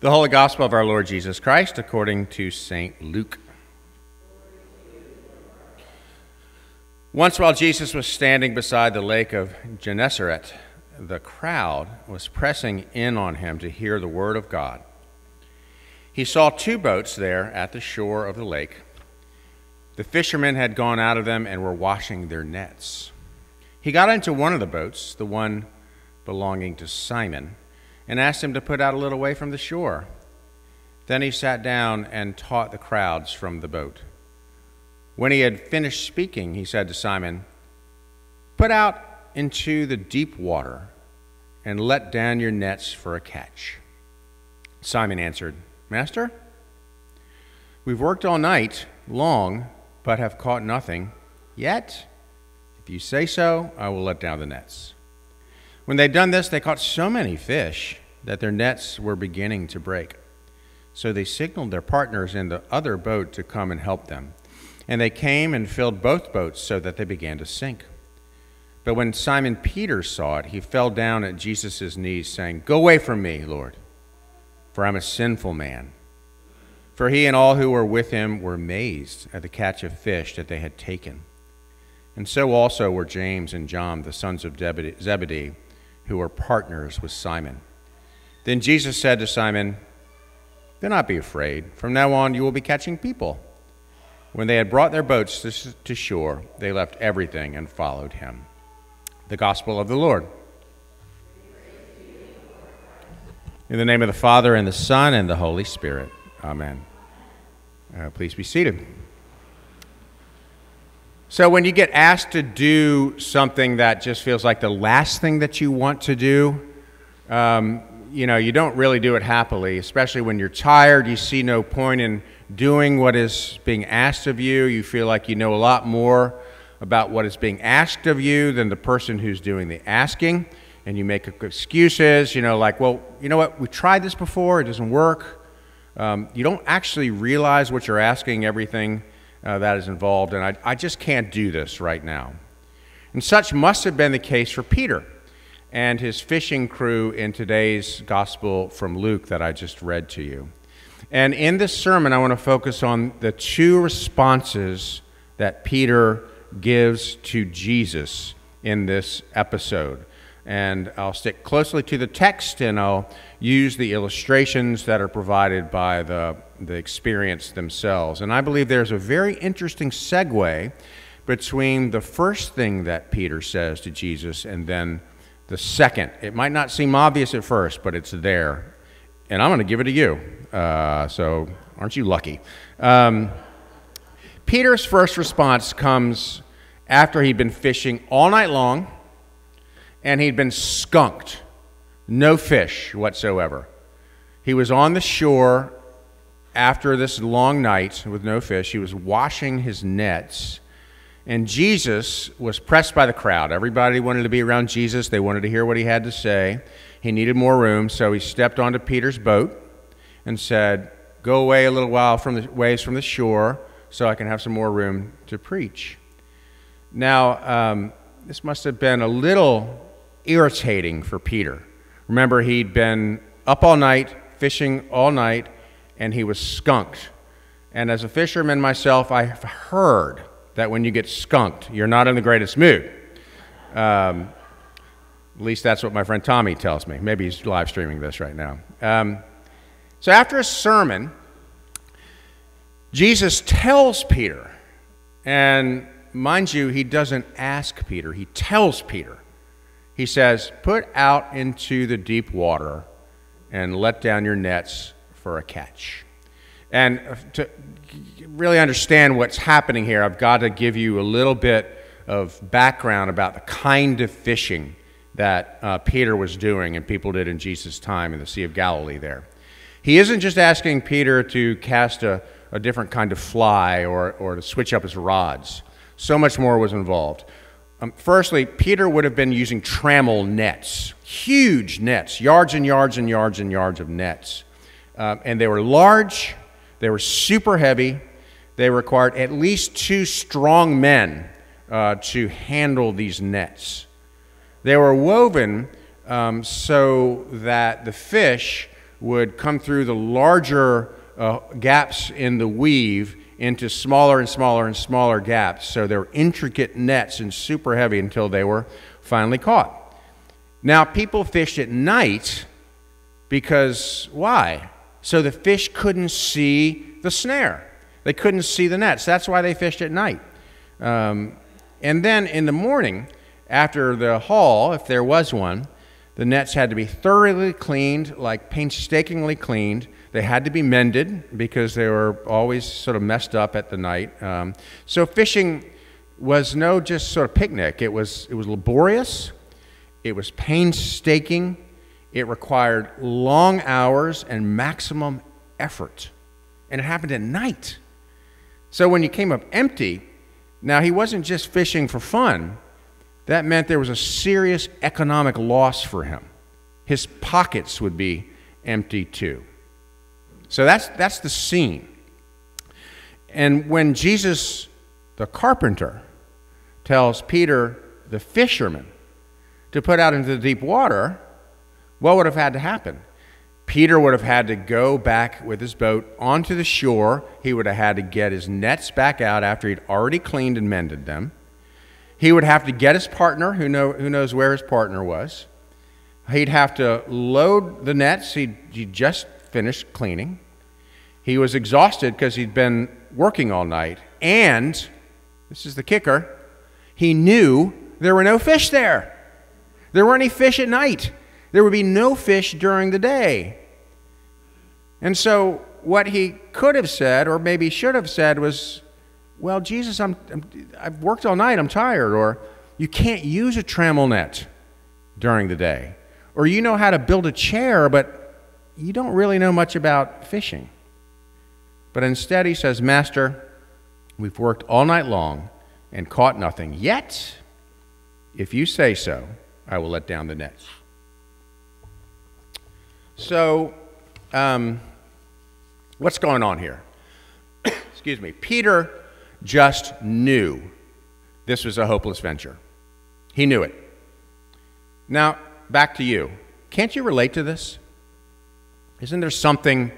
The Holy Gospel of our Lord Jesus Christ according to St. Luke. Once, while Jesus was standing beside the lake of Gennesaret, the crowd was pressing in on him to hear the word of God. He saw two boats there at the shore of the lake. The fishermen had gone out of them and were washing their nets. He got into one of the boats, the one belonging to Simon and asked him to put out a little way from the shore. Then he sat down and taught the crowds from the boat. When he had finished speaking, he said to Simon, Put out into the deep water and let down your nets for a catch. Simon answered, Master, we've worked all night long, but have caught nothing. Yet, if you say so, I will let down the nets. When they'd done this, they caught so many fish that their nets were beginning to break. So they signaled their partners in the other boat to come and help them. And they came and filled both boats so that they began to sink. But when Simon Peter saw it, he fell down at Jesus' knees, saying, Go away from me, Lord, for I'm a sinful man. For he and all who were with him were amazed at the catch of fish that they had taken. And so also were James and John, the sons of Zebedee who were partners with Simon. Then Jesus said to Simon, Do not be afraid. From now on, you will be catching people. When they had brought their boats to shore, they left everything and followed him. The Gospel of the Lord. In the name of the Father, and the Son, and the Holy Spirit. Amen. Uh, please be seated. So, when you get asked to do something that just feels like the last thing that you want to do, um, you know, you don't really do it happily, especially when you're tired. You see no point in doing what is being asked of you. You feel like you know a lot more about what is being asked of you than the person who's doing the asking. And you make excuses, you know, like, well, you know what, we tried this before, it doesn't work. Um, you don't actually realize what you're asking everything uh, that is involved, and I, I just can't do this right now. And such must have been the case for Peter and his fishing crew in today's gospel from Luke that I just read to you. And in this sermon, I want to focus on the two responses that Peter gives to Jesus in this episode. And I'll stick closely to the text and I'll use the illustrations that are provided by the, the experience themselves. And I believe there's a very interesting segue between the first thing that Peter says to Jesus and then the second. It might not seem obvious at first, but it's there. And I'm going to give it to you. Uh, so aren't you lucky? Um, Peter's first response comes after he'd been fishing all night long and he'd been skunked no fish whatsoever. He was on the shore after this long night with no fish. He was washing his nets. And Jesus was pressed by the crowd. Everybody wanted to be around Jesus. They wanted to hear what he had to say. He needed more room, so he stepped onto Peter's boat and said, Go away a little while from the ways from the shore so I can have some more room to preach. Now, um, this must have been a little irritating for Peter. Remember, he'd been up all night, fishing all night, and he was skunked. And as a fisherman myself, I've heard that when you get skunked, you're not in the greatest mood. Um, at least that's what my friend Tommy tells me. Maybe he's live streaming this right now. Um, so after a sermon, Jesus tells Peter, and mind you, he doesn't ask Peter, he tells Peter he says, Put out into the deep water and let down your nets for a catch. And to really understand what's happening here, I've got to give you a little bit of background about the kind of fishing that uh, Peter was doing and people did in Jesus' time in the Sea of Galilee there. He isn't just asking Peter to cast a, a different kind of fly or, or to switch up his rods. So much more was involved. Um, firstly, Peter would have been using trammel nets, huge nets, yards and yards and yards and yards of nets. Um, and they were large, they were super heavy, they required at least two strong men uh, to handle these nets. They were woven um, so that the fish would come through the larger uh, gaps in the weave into smaller and smaller and smaller gaps. So they were intricate nets and super heavy until they were finally caught. Now, people fished at night because why? So the fish couldn't see the snare. They couldn't see the nets. That's why they fished at night. Um, and then in the morning, after the haul, if there was one, the nets had to be thoroughly cleaned, like painstakingly cleaned. They had to be mended because they were always sort of messed up at the night. Um, so fishing was no just sort of picnic. It was, it was laborious, it was painstaking, it required long hours and maximum effort. And it happened at night. So when you came up empty, now he wasn't just fishing for fun. That meant there was a serious economic loss for him. His pockets would be empty too. So that's, that's the scene. And when Jesus, the carpenter, tells Peter, the fisherman, to put out into the deep water, what would have had to happen? Peter would have had to go back with his boat onto the shore. He would have had to get his nets back out after he'd already cleaned and mended them. He would have to get his partner, who, know, who knows where his partner was. He'd have to load the nets he'd, he'd just finished cleaning. He was exhausted because he'd been working all night. And, this is the kicker, he knew there were no fish there. There weren't any fish at night. There would be no fish during the day. And so, what he could have said, or maybe should have said, was, Well, Jesus, I'm, i have worked all night, I'm tired. Or, You can't use a trammel net during the day. Or, You know how to build a chair, but you don't really know much about fishing. But instead, he says, Master, we've worked all night long and caught nothing. Yet, if you say so, I will let down the nets. So, um, what's going on here? Excuse me. Peter just knew this was a hopeless venture. He knew it. Now, back to you. Can't you relate to this? Isn't there something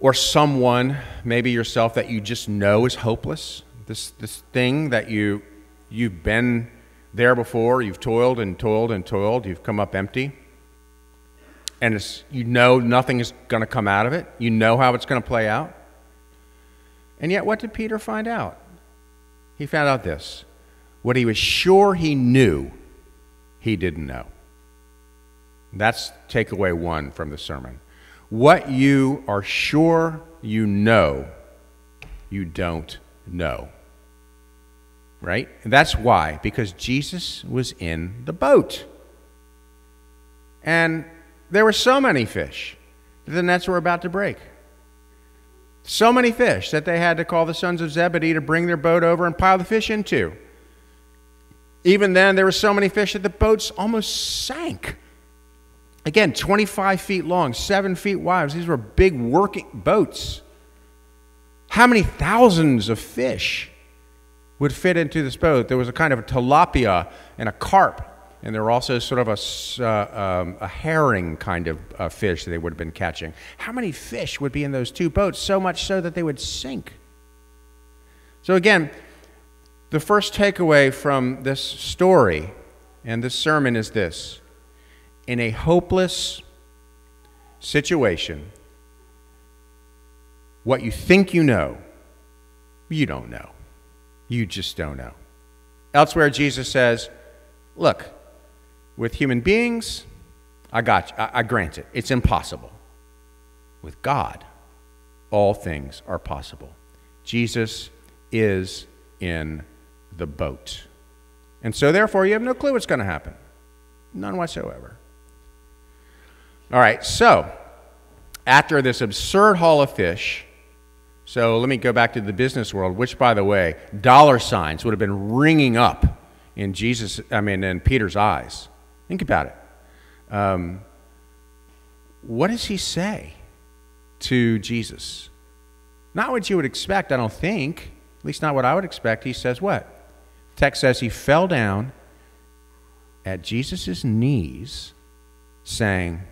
or someone, maybe yourself, that you just know is hopeless? This, this thing that you, you've been there before, you've toiled and toiled and toiled, you've come up empty and you know nothing is going to come out of it. You know how it's going to play out. And yet, what did Peter find out? He found out this what he was sure he knew, he didn't know. That's takeaway one from the sermon. What you are sure you know, you don't know. Right? And that's why, because Jesus was in the boat. And there were so many fish that the nets were about to break. So many fish that they had to call the sons of Zebedee to bring their boat over and pile the fish into. Even then, there were so many fish that the boats almost sank. Again, 25 feet long, 7 feet wide. These were big working boats. How many thousands of fish would fit into this boat? There was a kind of a tilapia and a carp and there were also sort of a, uh, um, a herring kind of uh, fish that they would have been catching. How many fish would be in those two boats? So much so that they would sink. So, again, the first takeaway from this story and this sermon is this in a hopeless situation, what you think you know, you don't know. You just don't know. Elsewhere, Jesus says, Look, with human beings, I got you. I, I grant it. It's impossible. With God, all things are possible. Jesus is in the boat. And so, therefore, you have no clue what's going to happen. None whatsoever. All right, so after this absurd haul of fish, so let me go back to the business world, which, by the way, dollar signs would have been ringing up in Jesus, I mean, in Peter's eyes. Think about it. Um, what does he say to Jesus? Not what you would expect, I don't think. At least not what I would expect. He says what? Text says he fell down at Jesus' knees, saying,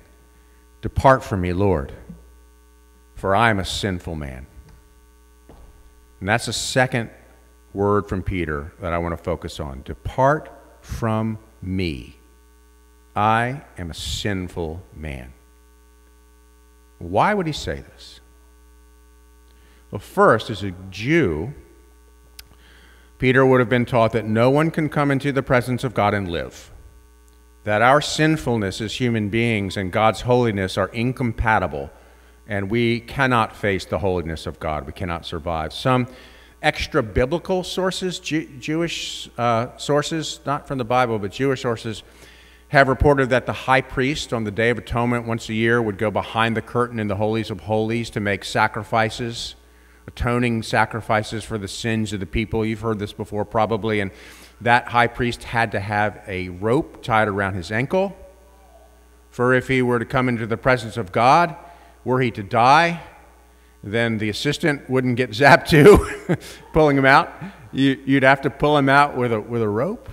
Depart from me, Lord, for I am a sinful man. And that's the second word from Peter that I want to focus on. Depart from me. I am a sinful man. Why would he say this? Well, first, as a Jew, Peter would have been taught that no one can come into the presence of God and live. That our sinfulness as human beings and God's holiness are incompatible, and we cannot face the holiness of God. We cannot survive. Some extra biblical sources, Jew- Jewish uh, sources, not from the Bible, but Jewish sources, have reported that the high priest on the Day of Atonement once a year would go behind the curtain in the holies of holies to make sacrifices, atoning sacrifices for the sins of the people. You've heard this before, probably. And that high priest had to have a rope tied around his ankle for if he were to come into the presence of God, were he to die, then the assistant wouldn't get zapped too, pulling him out. You, would have to pull him out with a, with a rope.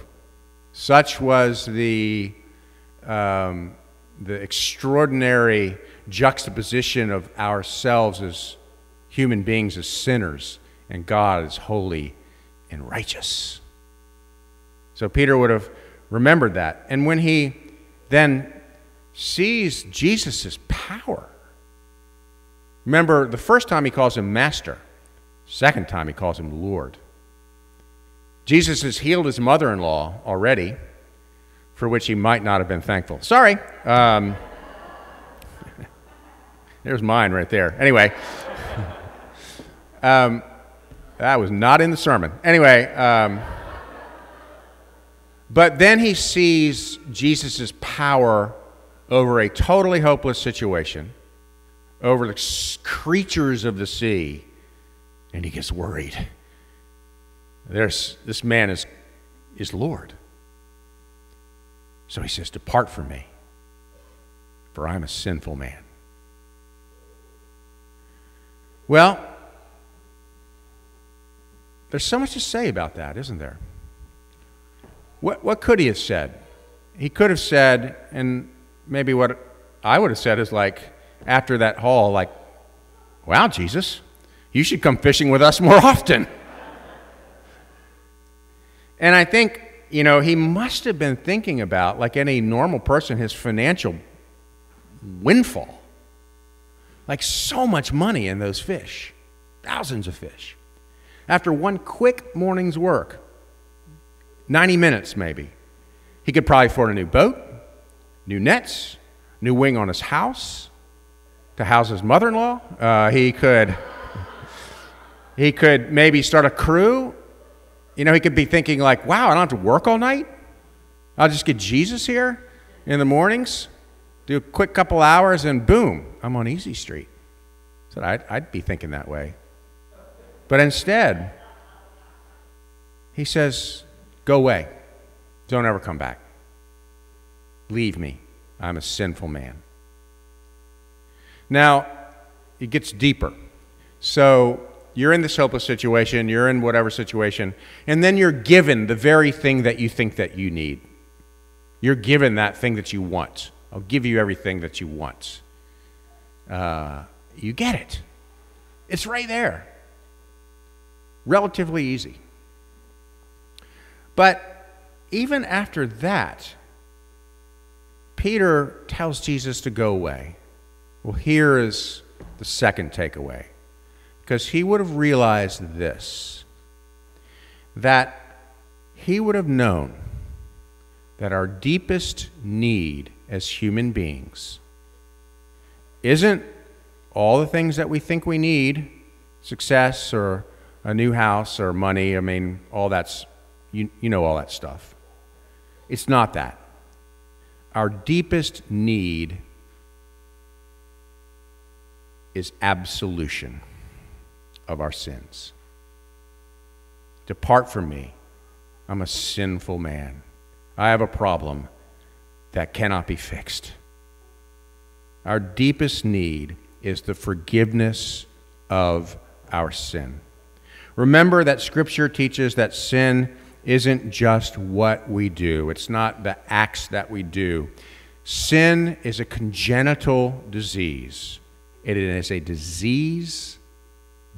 Such was the, um, the extraordinary juxtaposition of ourselves as human beings, as sinners, and God as holy and righteous. So Peter would have remembered that. And when he then sees Jesus' power, Remember, the first time he calls him master, second time he calls him Lord. Jesus has healed his mother in law already, for which he might not have been thankful. Sorry. Um, there's mine right there. Anyway, um, that was not in the sermon. Anyway, um, but then he sees Jesus' power over a totally hopeless situation over the creatures of the sea, and he gets worried. There's, this man is, is Lord. So he says, Depart from me, for I'm a sinful man. Well, there's so much to say about that, isn't there? What, what could he have said? He could have said, and maybe what I would have said is like, after that haul, like, wow, Jesus, you should come fishing with us more often. and I think, you know, he must have been thinking about, like any normal person, his financial windfall. Like so much money in those fish, thousands of fish. After one quick morning's work, 90 minutes maybe, he could probably afford a new boat, new nets, new wing on his house, to house his mother-in-law. Uh, he could he could maybe start a crew. You know, he could be thinking like, "Wow, I don't have to work all night. I'll just get Jesus here in the mornings, do a quick couple hours, and boom, I'm on Easy Street." So I'd, I'd be thinking that way. But instead, he says, "Go away. Don't ever come back. Leave me. I'm a sinful man." Now, it gets deeper. So you're in this hopeless situation, you're in whatever situation, and then you're given the very thing that you think that you need. You're given that thing that you want. I'll give you everything that you want. Uh, you get it. It's right there. Relatively easy. But even after that, Peter tells Jesus to go away. Well, here is the second takeaway. Because he would have realized this that he would have known that our deepest need as human beings isn't all the things that we think we need success or a new house or money. I mean, all that's, you, you know, all that stuff. It's not that. Our deepest need is absolution of our sins. Depart from me. I'm a sinful man. I have a problem that cannot be fixed. Our deepest need is the forgiveness of our sin. Remember that Scripture teaches that sin isn't just what we do, it's not the acts that we do. Sin is a congenital disease. It is a disease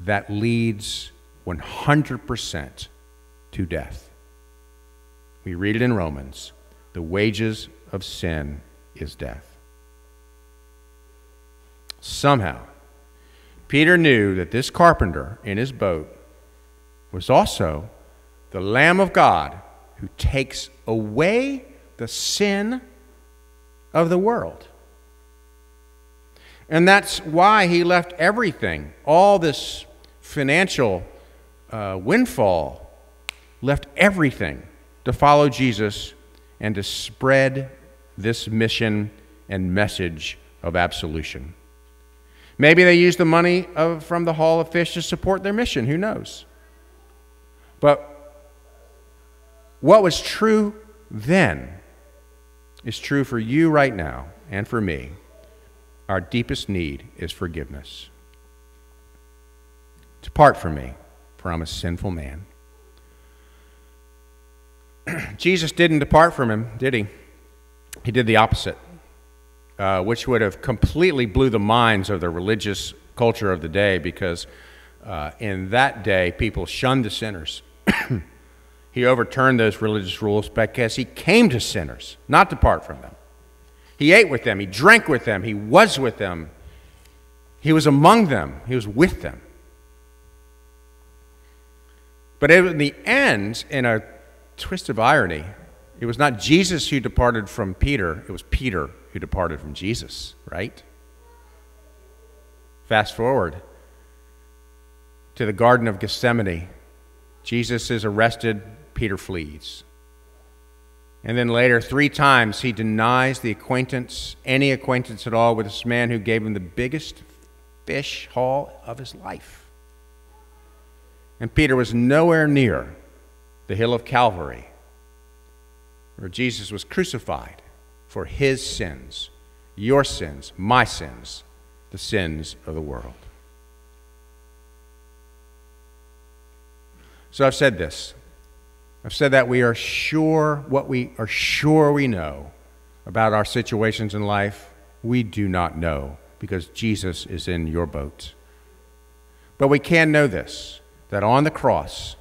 that leads 100% to death. We read it in Romans the wages of sin is death. Somehow, Peter knew that this carpenter in his boat was also the Lamb of God who takes away the sin of the world. And that's why he left everything, all this financial uh, windfall, left everything to follow Jesus and to spread this mission and message of absolution. Maybe they used the money of, from the haul of fish to support their mission. Who knows? But what was true then is true for you right now and for me. Our deepest need is forgiveness. Depart from me, for I'm a sinful man. Jesus didn't depart from him, did he? He did the opposite, uh, which would have completely blew the minds of the religious culture of the day because uh, in that day people shunned the sinners. he overturned those religious rules because he came to sinners, not depart from them. He ate with them, he drank with them, he was with them, he was among them, he was with them. But in the end, in a twist of irony, it was not Jesus who departed from Peter, it was Peter who departed from Jesus, right? Fast forward to the Garden of Gethsemane. Jesus is arrested, Peter flees. And then later, three times, he denies the acquaintance, any acquaintance at all, with this man who gave him the biggest fish haul of his life. And Peter was nowhere near the hill of Calvary where Jesus was crucified for his sins, your sins, my sins, the sins of the world. So I've said this. I've said that we are sure what we are sure we know about our situations in life, we do not know because Jesus is in your boat. But we can know this that on the cross,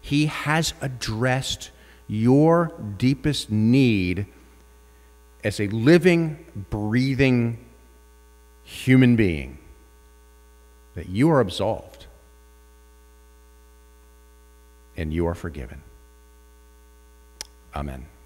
he has addressed your deepest need as a living, breathing human being, that you are absolved and you are forgiven. Amen.